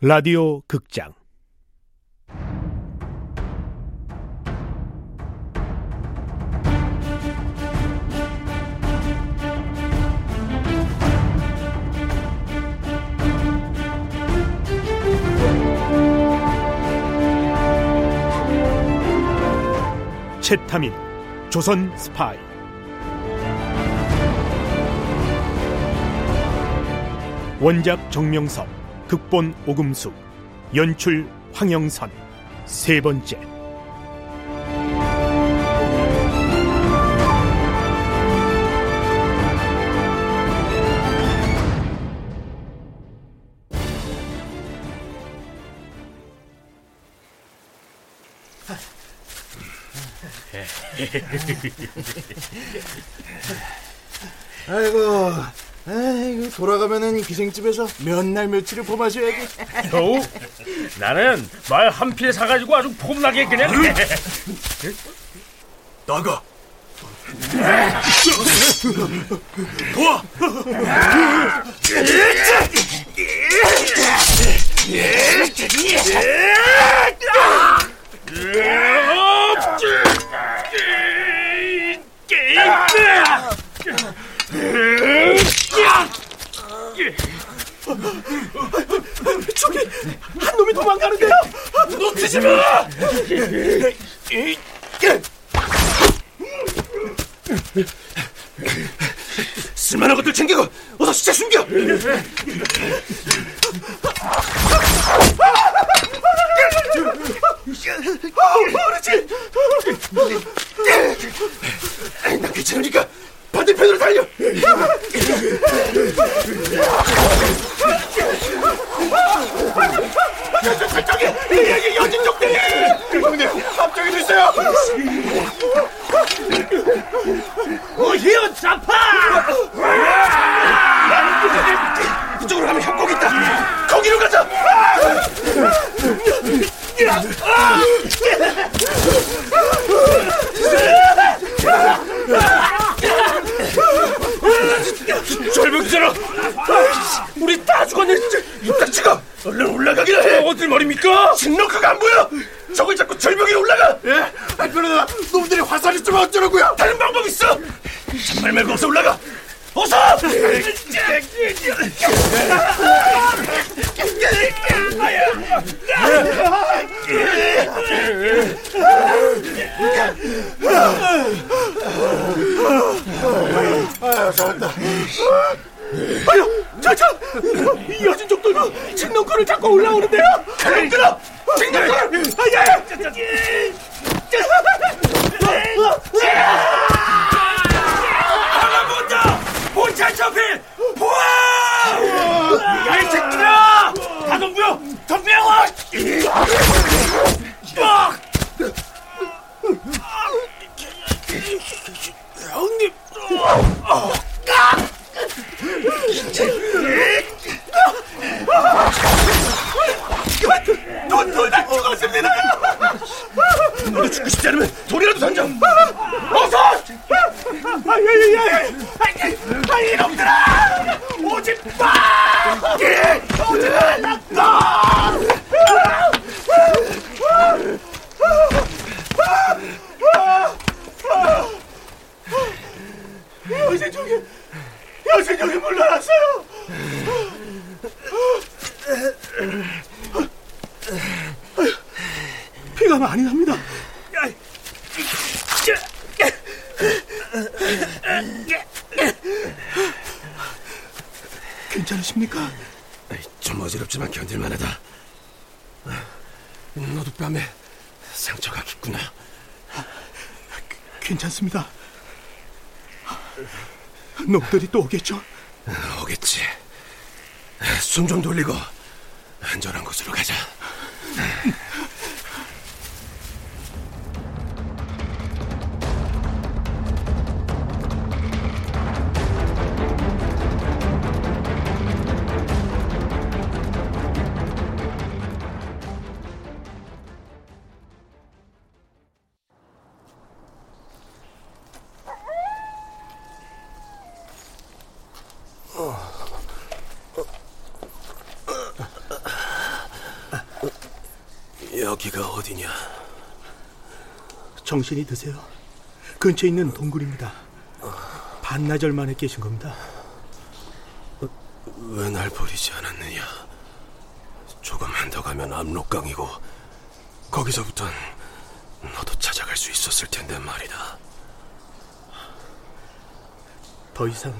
라디오 극장. 채타민 조선 스파이. 원작 정명섭 극본 오금숙 연출 황영선. 세 번째 아이고, 아이고 돌아가면은 기생집에서 몇 날 며칠을 범하셔야지. 요 나는 말한필 사가지고 아주 폼나게 그냥 나가. 도와 저기 한 놈이 도망가는데요. 놓치지 마. 쓸만한 것들 챙기고 어서 시체 숨겨. 어르신, 난 괜찮으니까 반대편으로 달려. 앞쪽에도 있어요 오히려 잡아 그쪽으로 가면 협곡 있다 거기로 가자 절벽잖아 우리 다 죽었네 이따 찍어 얼른 올라가기나 해 어딜 말입니까 진로크가 안 보여! 저걸 자꾸 절벽에 올라가! 예? 아 그러나 놈들이 화살 있으면 어쩌라고요? 다른 방법 있어! 잔말 말고 어서 올라가! 어서! 아 잘한다 아유 저 저! 여진 족들도 진동권을 잡고 올라오는데요? 그럼 끌어 진동권 아예 알아본다 본차 접힐 보아 야이 새끼들아 다동부여 덤벼와 형님 너너다 죽었습니다 싶지 않으면 돌이라도 던져. 어서! 아야야야 아 이놈들아! 오지 마! 오지 마 여신 저기 여신 여기 물러났어요? 피가 많이 납니다 괜찮으십니까? 좀 어지럽지만 견딜만하다. 너도 뺨에 상처가 깊구나. 괜찮습니다. 놈들이 또 오겠죠? 오겠지. 숨 좀 돌리고 안전한 곳으로 가자. 여기가 어디냐? 정신이 드세요. 근처에 있는 동굴입니다. 반나절 만에 깨신 겁니다. 왜 날 버리지 않았느냐? 조금만 더 가면 압록강이고 거기서부턴 너도 찾아갈 수 있었을 텐데 말이다. 더 이상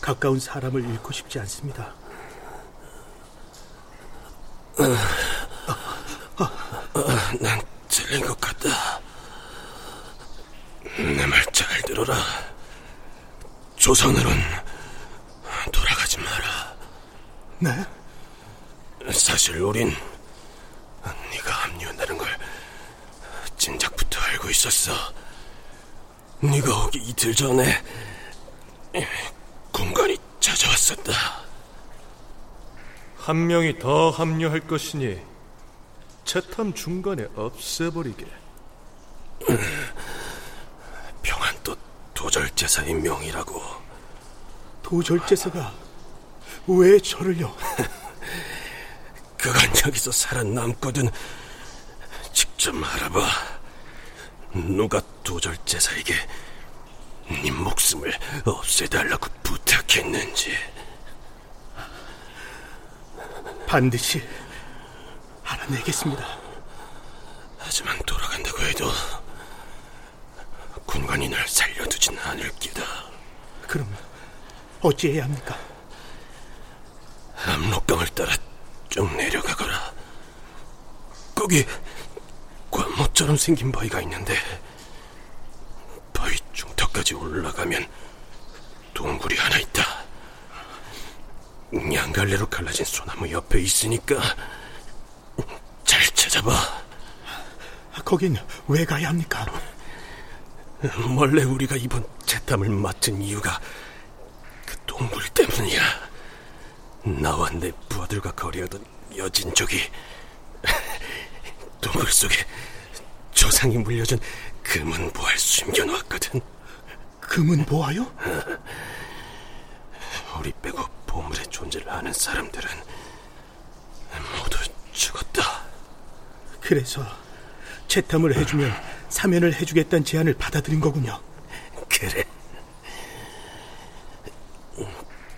가까운 사람을 잃고 싶지 않습니다. 난 틀린 것 같다. 내 말 잘 들어라. 조선으론 돌아가지 마라. 네? 사실 우린 네가 합류한다는 걸 진작부터 알고 있었어. 네가 오기 이틀 전에 군관이 찾아왔었다. 한 명이 더 합류할 것이니 채탐 중간에 없애버리게. 도절제사의 명이라고. 도절제사가 왜 저를요? 그간 여기서 살아남거든. 직접 알아봐. 누가 도절제사에게 네 목숨을 없애달라고 부탁했는지. 반드시 알아내겠습니다. 하지만 돌아간다고 해도 군관이 날 살려두진 않을 기다. 그럼 어찌해야 합니까? 압록강을 따라 쭉 내려가거라. 거기 관모처럼 생긴 바위가 있는데 바위 중턱까지 올라가면 동굴이 하나 있다. 양갈래로 갈라진 소나무 옆에 있으니까 잘 찾아봐. 거긴 왜 가야 합니까? 원래 우리가 이번 재탐을 맡은 이유가 그 동굴 때문이야. 나와 내 부하들과 거래하던 여진족이 동굴 속에 조상이 물려준 금은 보알 숨겨놓았거든. 금은 보아요? 우리 빼고 보물의 존재를 아는 사람들은 모두 죽었다. 그래서 채탐을 해주면 사면을 해주겠다는 제안을 받아들인 거군요. 그래.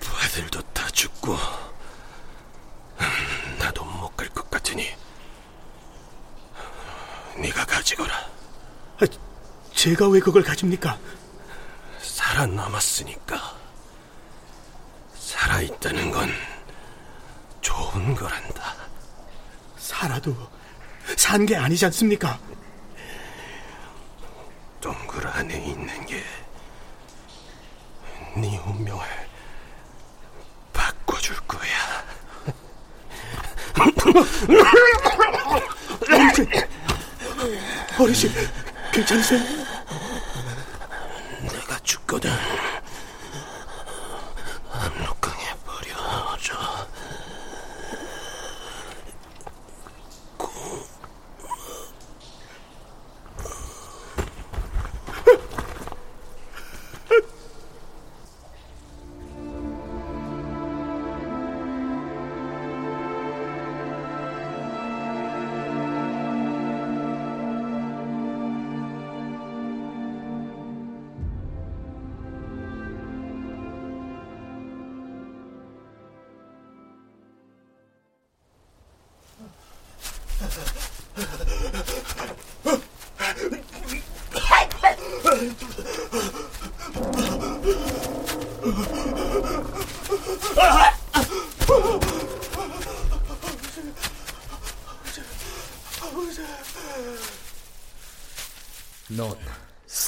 부하들도 다 죽고 나도 못 갈 것 같으니 네가 가지거라. 아, 제가 왜 그걸 가집니까? 살아남았으니까. 살아있다는 건 좋은 거란다. 살아도 산 게 아니지 않습니까? 동굴 안에 있는 게 네 운명을 바꿔줄 거야. 어르신, 괜찮으세요? 내가 죽거든.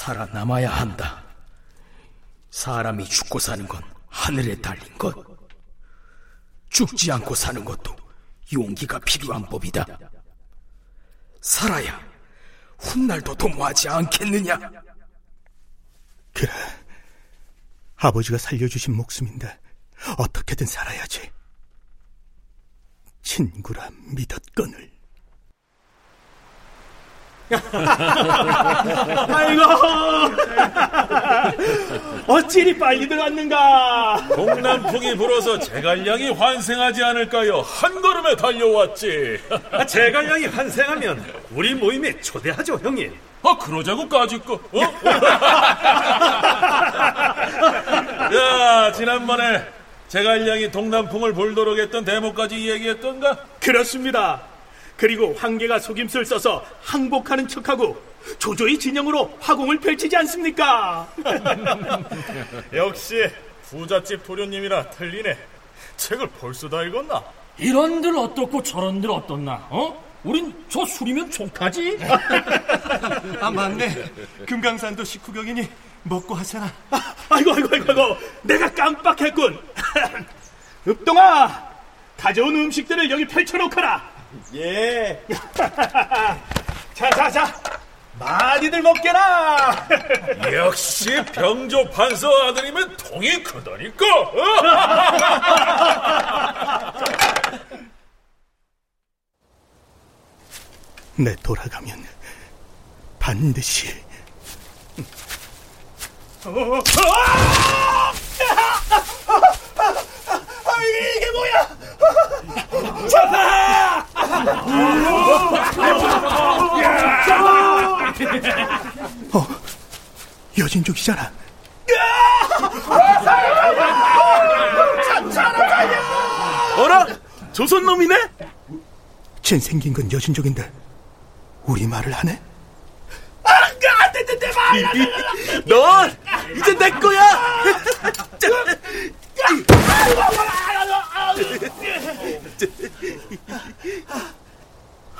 살아남아야 한다. 사람이 죽고 사는 건 하늘에 달린 것. 죽지 않고 사는 것도 용기가 필요한 법이다. 살아야 훗날도 도모하지 않겠느냐? 그래. 아버지가 살려주신 목숨인데 어떻게든 살아야지. 친구라 믿었거늘. 아이고 어찌 이리 빨리 들어왔는가 동남풍이 불어서 제갈량이 환생하지 않을까요? 한 걸음에 달려왔지. 아, 제갈량이 환생하면 우리 모임에 초대하죠, 형님. 아, 그러자고 까짓거, 어? 야, 지난번에 제갈량이 동남풍을 불도록 했던 대목까지 얘기했던가? 그렇습니다 그리고 황계가 속임수를 써서 항복하는 척하고 조조의 진영으로 화공을 펼치지 않습니까 역시 부잣집 도련님이라 틀리네. 책을 벌써 다 읽었나? 이런들 어떻고 저런들 어떻나 어? 우린 저 술이면 좋다지 아 맞네. 금강산도 식후경이니 먹고 하잖아. 아이고 아이고 아이고, 아이고 내가 깜빡했군 읍동아 가져온 음식들을 여기 펼쳐놓거라 예 자 자 자 많이들 먹게라 역시 병조 판서 아들이면 통이 크다니까. 어? 내 돌아가면 반드시 이게 뭐야? 잡아! 어, 여진족이잖아. 어라? 조선놈이네? 쟨 생긴 건 여진족인데 우리 말을 하네? 아, 말! 넌 이제 내 거야!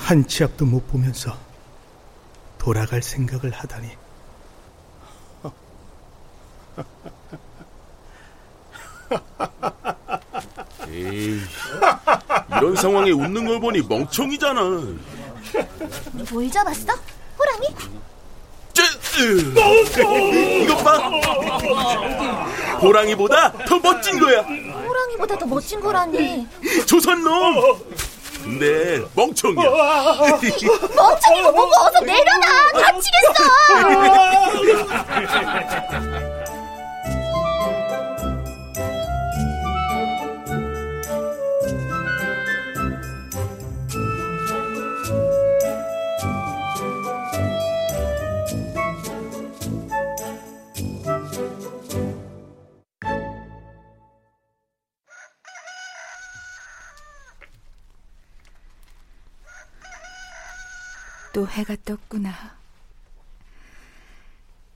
한 치 앞도 못 보면서 돌아갈 생각을 하다니. 이런 상황에 웃는 걸 보니 멍청이잖아. 뭘 잡았어? 호랑이? 이것 봐. 호랑이보다 더 멋진 거야. 호랑이보다 더 멋진 거라니. 조선놈. 근데 멍청이야. 멍청이고 뭐고 어서 내 해가 떴구나.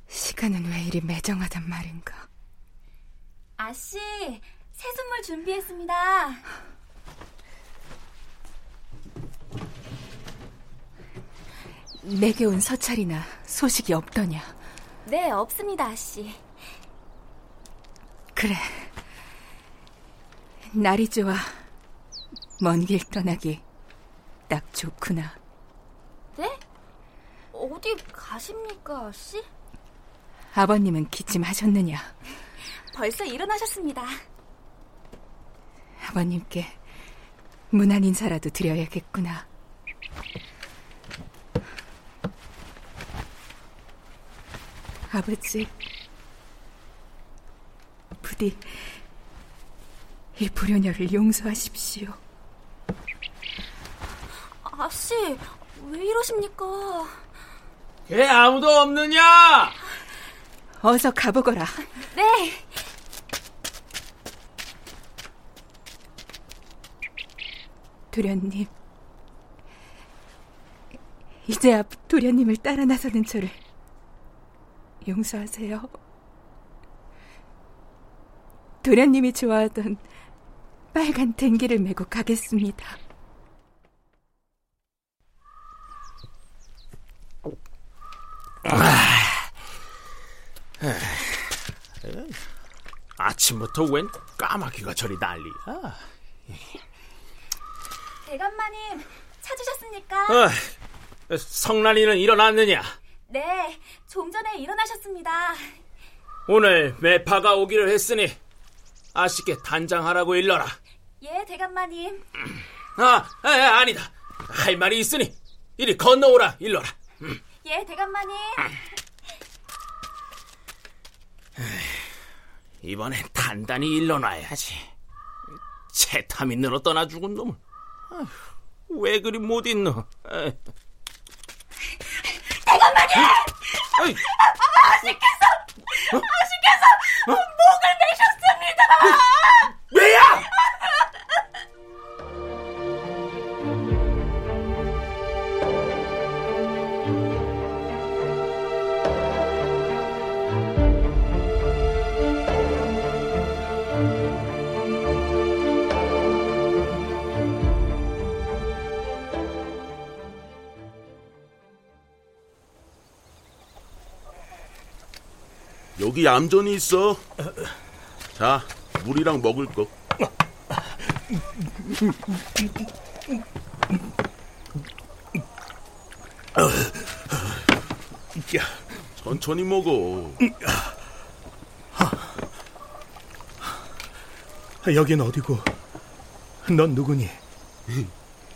시간은 왜 이리 매정하단 말인가. 아씨, 새 선물 준비했습니다. 내게 온 서찰이나 소식이 없더냐. 네, 없습니다, 아씨. 그래. 날이 좋아. 먼 길 떠나기 딱 좋구나. 네? 어디 가십니까, 아씨? 아버님은 기침하셨느냐? 벌써 일어나셨습니다. 아버님께 무난 인사라도 드려야겠구나. 아버지, 부디 이 불효녀를 용서하십시오. 아씨, 왜 이러십니까? 걔 아무도 없느냐? 어서 가보거라. 네, 도련님. 이제야 도련님을 따라 나서는 저를 용서하세요. 도련님이 좋아하던 빨간 댕기를 메고 가겠습니다. 아침부터 웬 까마귀가 저리 난리야? 대감마님 찾으셨습니까? 어, 성란이는 일어났느냐? 네, 좀 전에 일어나셨습니다. 오늘 매파가 오기를 했으니 아씨께 단장하라고 일러라. 예, 대감마님. 아, 아 아니다. 할 말이 있으니 이리 건너오라 일러라. 예, 대감마님. 이번엔 단단히 일러놔야지. 채탐이 늘어 떠나 죽은 놈을. 아휴, 왜 그리 못 있노? 대감마님! 아이. 아버지께서! 아버지께서 목을 매셨습니다! 왜야? 여기 얌전히 있어. 자, 물이랑 먹을 거. 천천히 먹어. 여긴 어디고? 넌 누구니?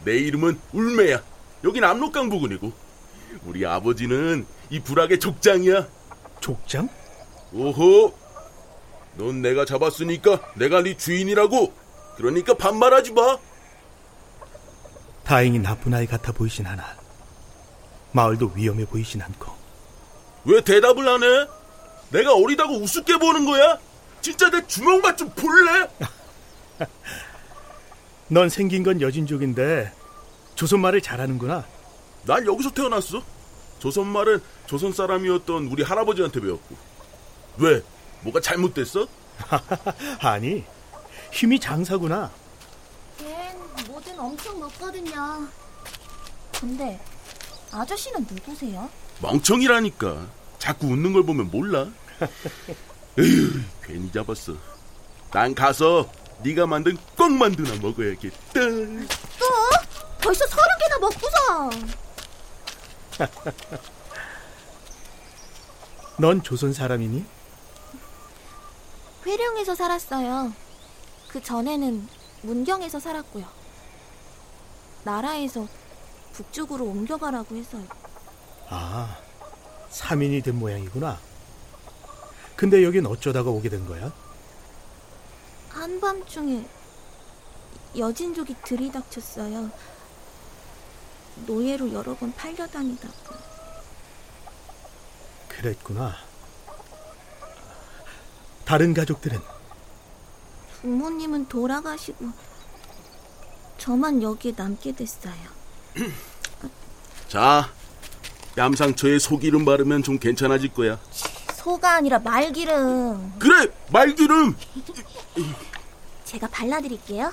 내 이름은 울매야. 여긴 압록강 부근이고. 우리 아버지는 이 부락의 족장이야. 족장? 오호. 넌 내가 잡았으니까 내가 네 주인이라고. 그러니까 반말하지 마. 다행히 나쁜 아이 같아 보이진 않아. 마을도 위험해 보이진 않고. 왜 대답을 안 해? 내가 어리다고 우습게 보는 거야? 진짜 내 주먹만 좀 볼래? 넌 생긴 건 여진족인데 조선말을 잘하는구나. 난 여기서 태어났어. 조선말은 조선 사람이었던 우리 할아버지한테 배웠고. 왜? 뭐가 잘못됐어? 아니, 힘이 장사구나. 걘 뭐든 엄청 먹거든요. 근데 아저씨는 누구세요? 멍청이라니까. 자꾸 웃는 걸 보면 몰라. 에휴, 괜히 잡았어. 난 가서 네가 만든 꽁 만두나 먹어야겠다. 또? 벌써 서른 개나 먹고서. 넌 조선 사람이니? 회령에서 살았어요. 그 전에는 문경에서 살았고요. 나라에서 북쪽으로 옮겨가라고 해서요. 아, 3인이 된 모양이구나. 근데 여긴 어쩌다가 오게 된 거야? 한밤중에 여진족이 들이닥쳤어요. 노예로 여러 번 팔려다니다가. 그랬구나. 다른 가족들은 부모님은 돌아가시고 저만 여기에 남게 됐어요. 자, 얌상처에 속이름 바르면 좀 괜찮아질 거야. 소가 아니라 말기름. 그래, 말기름. 제가 발라드릴게요.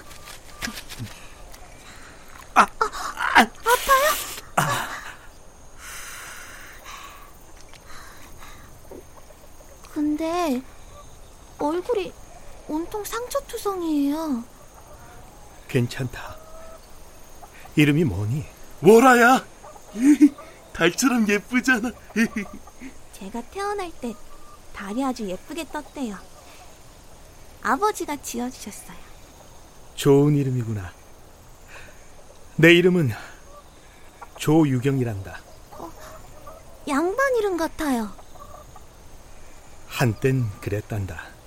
아, 아, 아파요? 근데 얼굴이 온통 상처 투성이에요. 괜찮다. 이름이 뭐니? 뭐라야? 달처럼 예쁘잖아. 제가 태어날 때 달이 아주 예쁘게 떴대요. 아버지가 지어주셨어요. 좋은 이름이구나. 내 이름은 조유경이란다. 양반 이름 같아요. 한땐 그랬단다.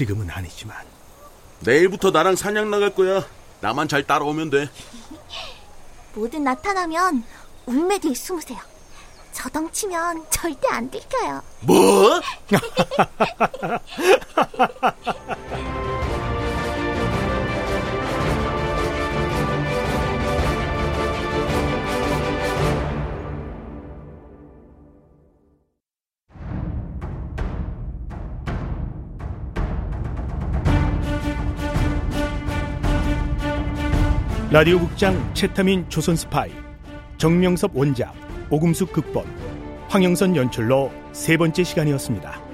지금은 아니지만. 내일부터 나랑 사냥 나갈 거야. 나만 잘 따라오면 돼. 뭐든 나타나면 울매 뒤에 숨으세요. 저 덩치면 절대 안 들켜요. 뭐? 라디오 극장 채타민 조선 스파이 정명섭 원작 오금숙 극본 황영선 연출로 세 번째 시간이었습니다.